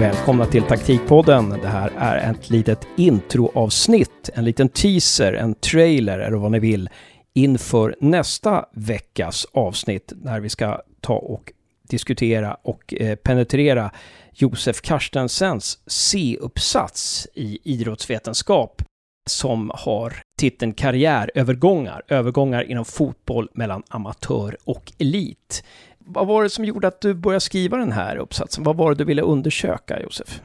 välkomna till Taktikpodden. Det här är ett litet introavsnitt, en liten teaser, en trailer eller vad ni vill inför nästa veckas avsnitt när vi ska ta och diskutera och eh, penetrera Josef Carstensens C-uppsats i idrottsvetenskap som har titeln Karriärövergångar, övergångar inom fotboll mellan amatör och elit. Vad var det som gjorde att du började skriva den här uppsatsen? Vad var det du ville undersöka, Josef?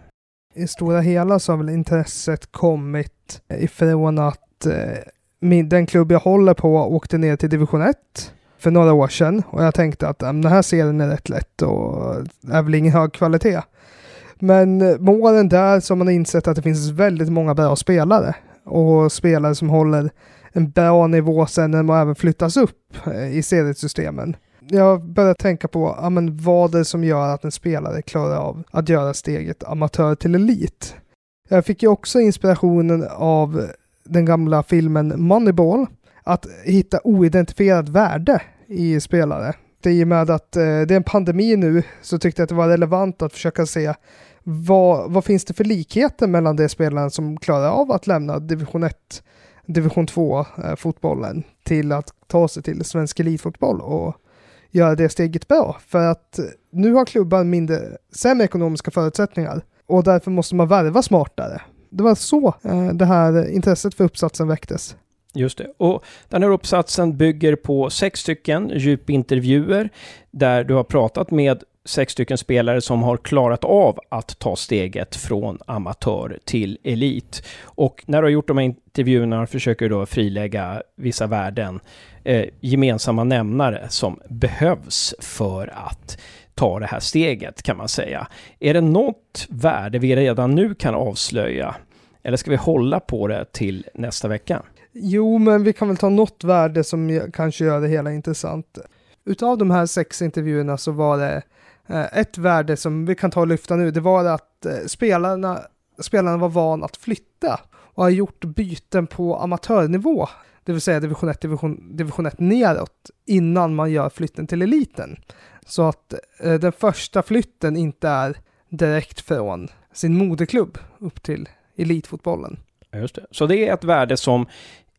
I stora hela så har väl intresset kommit ifrån att eh, den klubb jag håller på åkte ner till division 1 för några år sedan och jag tänkte att den här serien är rätt lätt och är väl ingen hög kvalitet. Men eh, med åren där så har man insett att det finns väldigt många bra spelare och spelare som håller en bra nivå sen när man även flyttas upp eh, i seriesystemen. Jag började tänka på ja, men vad det är som gör att en spelare klarar av att göra steget amatör till elit. Jag fick ju också inspirationen av den gamla filmen Moneyball, att hitta oidentifierat värde i spelare. Det I och med att eh, det är en pandemi nu så tyckte jag att det var relevant att försöka se vad, vad finns det för likheter mellan de spelaren som klarar av att lämna division 1, division 2 eh, fotbollen till att ta sig till svensk elitfotboll och göra det steget bra. För att nu har klubbar mindre, sämre ekonomiska förutsättningar och därför måste man värva smartare. Det var så eh, det här intresset för uppsatsen väcktes. Just det. Och den här uppsatsen bygger på sex stycken djupintervjuer där du har pratat med sex stycken spelare som har klarat av att ta steget från amatör till elit. Och när du har gjort de här intervjuerna försöker du då frilägga vissa värden, eh, gemensamma nämnare som behövs för att ta det här steget kan man säga. Är det något värde vi redan nu kan avslöja? Eller ska vi hålla på det till nästa vecka? Jo, men vi kan väl ta något värde som kanske gör det hela intressant. Utav de här sex intervjuerna så var det Eh, ett värde som vi kan ta och lyfta nu. Det var att eh, spelarna, spelarna var van att flytta och har gjort byten på amatörnivå, det vill säga division 1, division, division 1 neråt, innan man gör flytten till eliten. Så att eh, den första flytten inte är direkt från sin moderklubb upp till elitfotbollen. Just det. Så det är ett värde som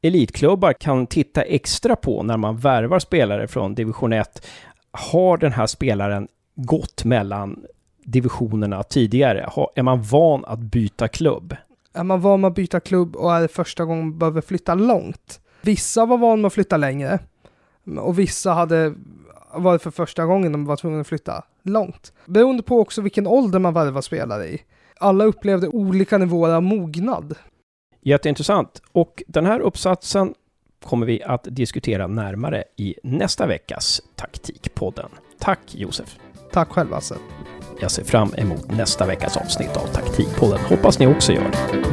elitklubbar kan titta extra på när man värvar spelare från division 1. Har den här spelaren gått mellan divisionerna tidigare? är man van att byta klubb? Är man van att byta klubb och är det första gången man behöver flytta långt? Vissa var van med att flytta längre och vissa hade varit för första gången de var tvungna att flytta långt. Beroende på också vilken ålder man värvar spelare i. Alla upplevde olika nivåer av mognad. Jätteintressant. Och den här uppsatsen kommer vi att diskutera närmare i nästa veckas Taktikpodden. Tack Josef! Tack själv Hasse. Jag ser fram emot nästa veckas avsnitt av Taktikpodden. Hoppas ni också gör det.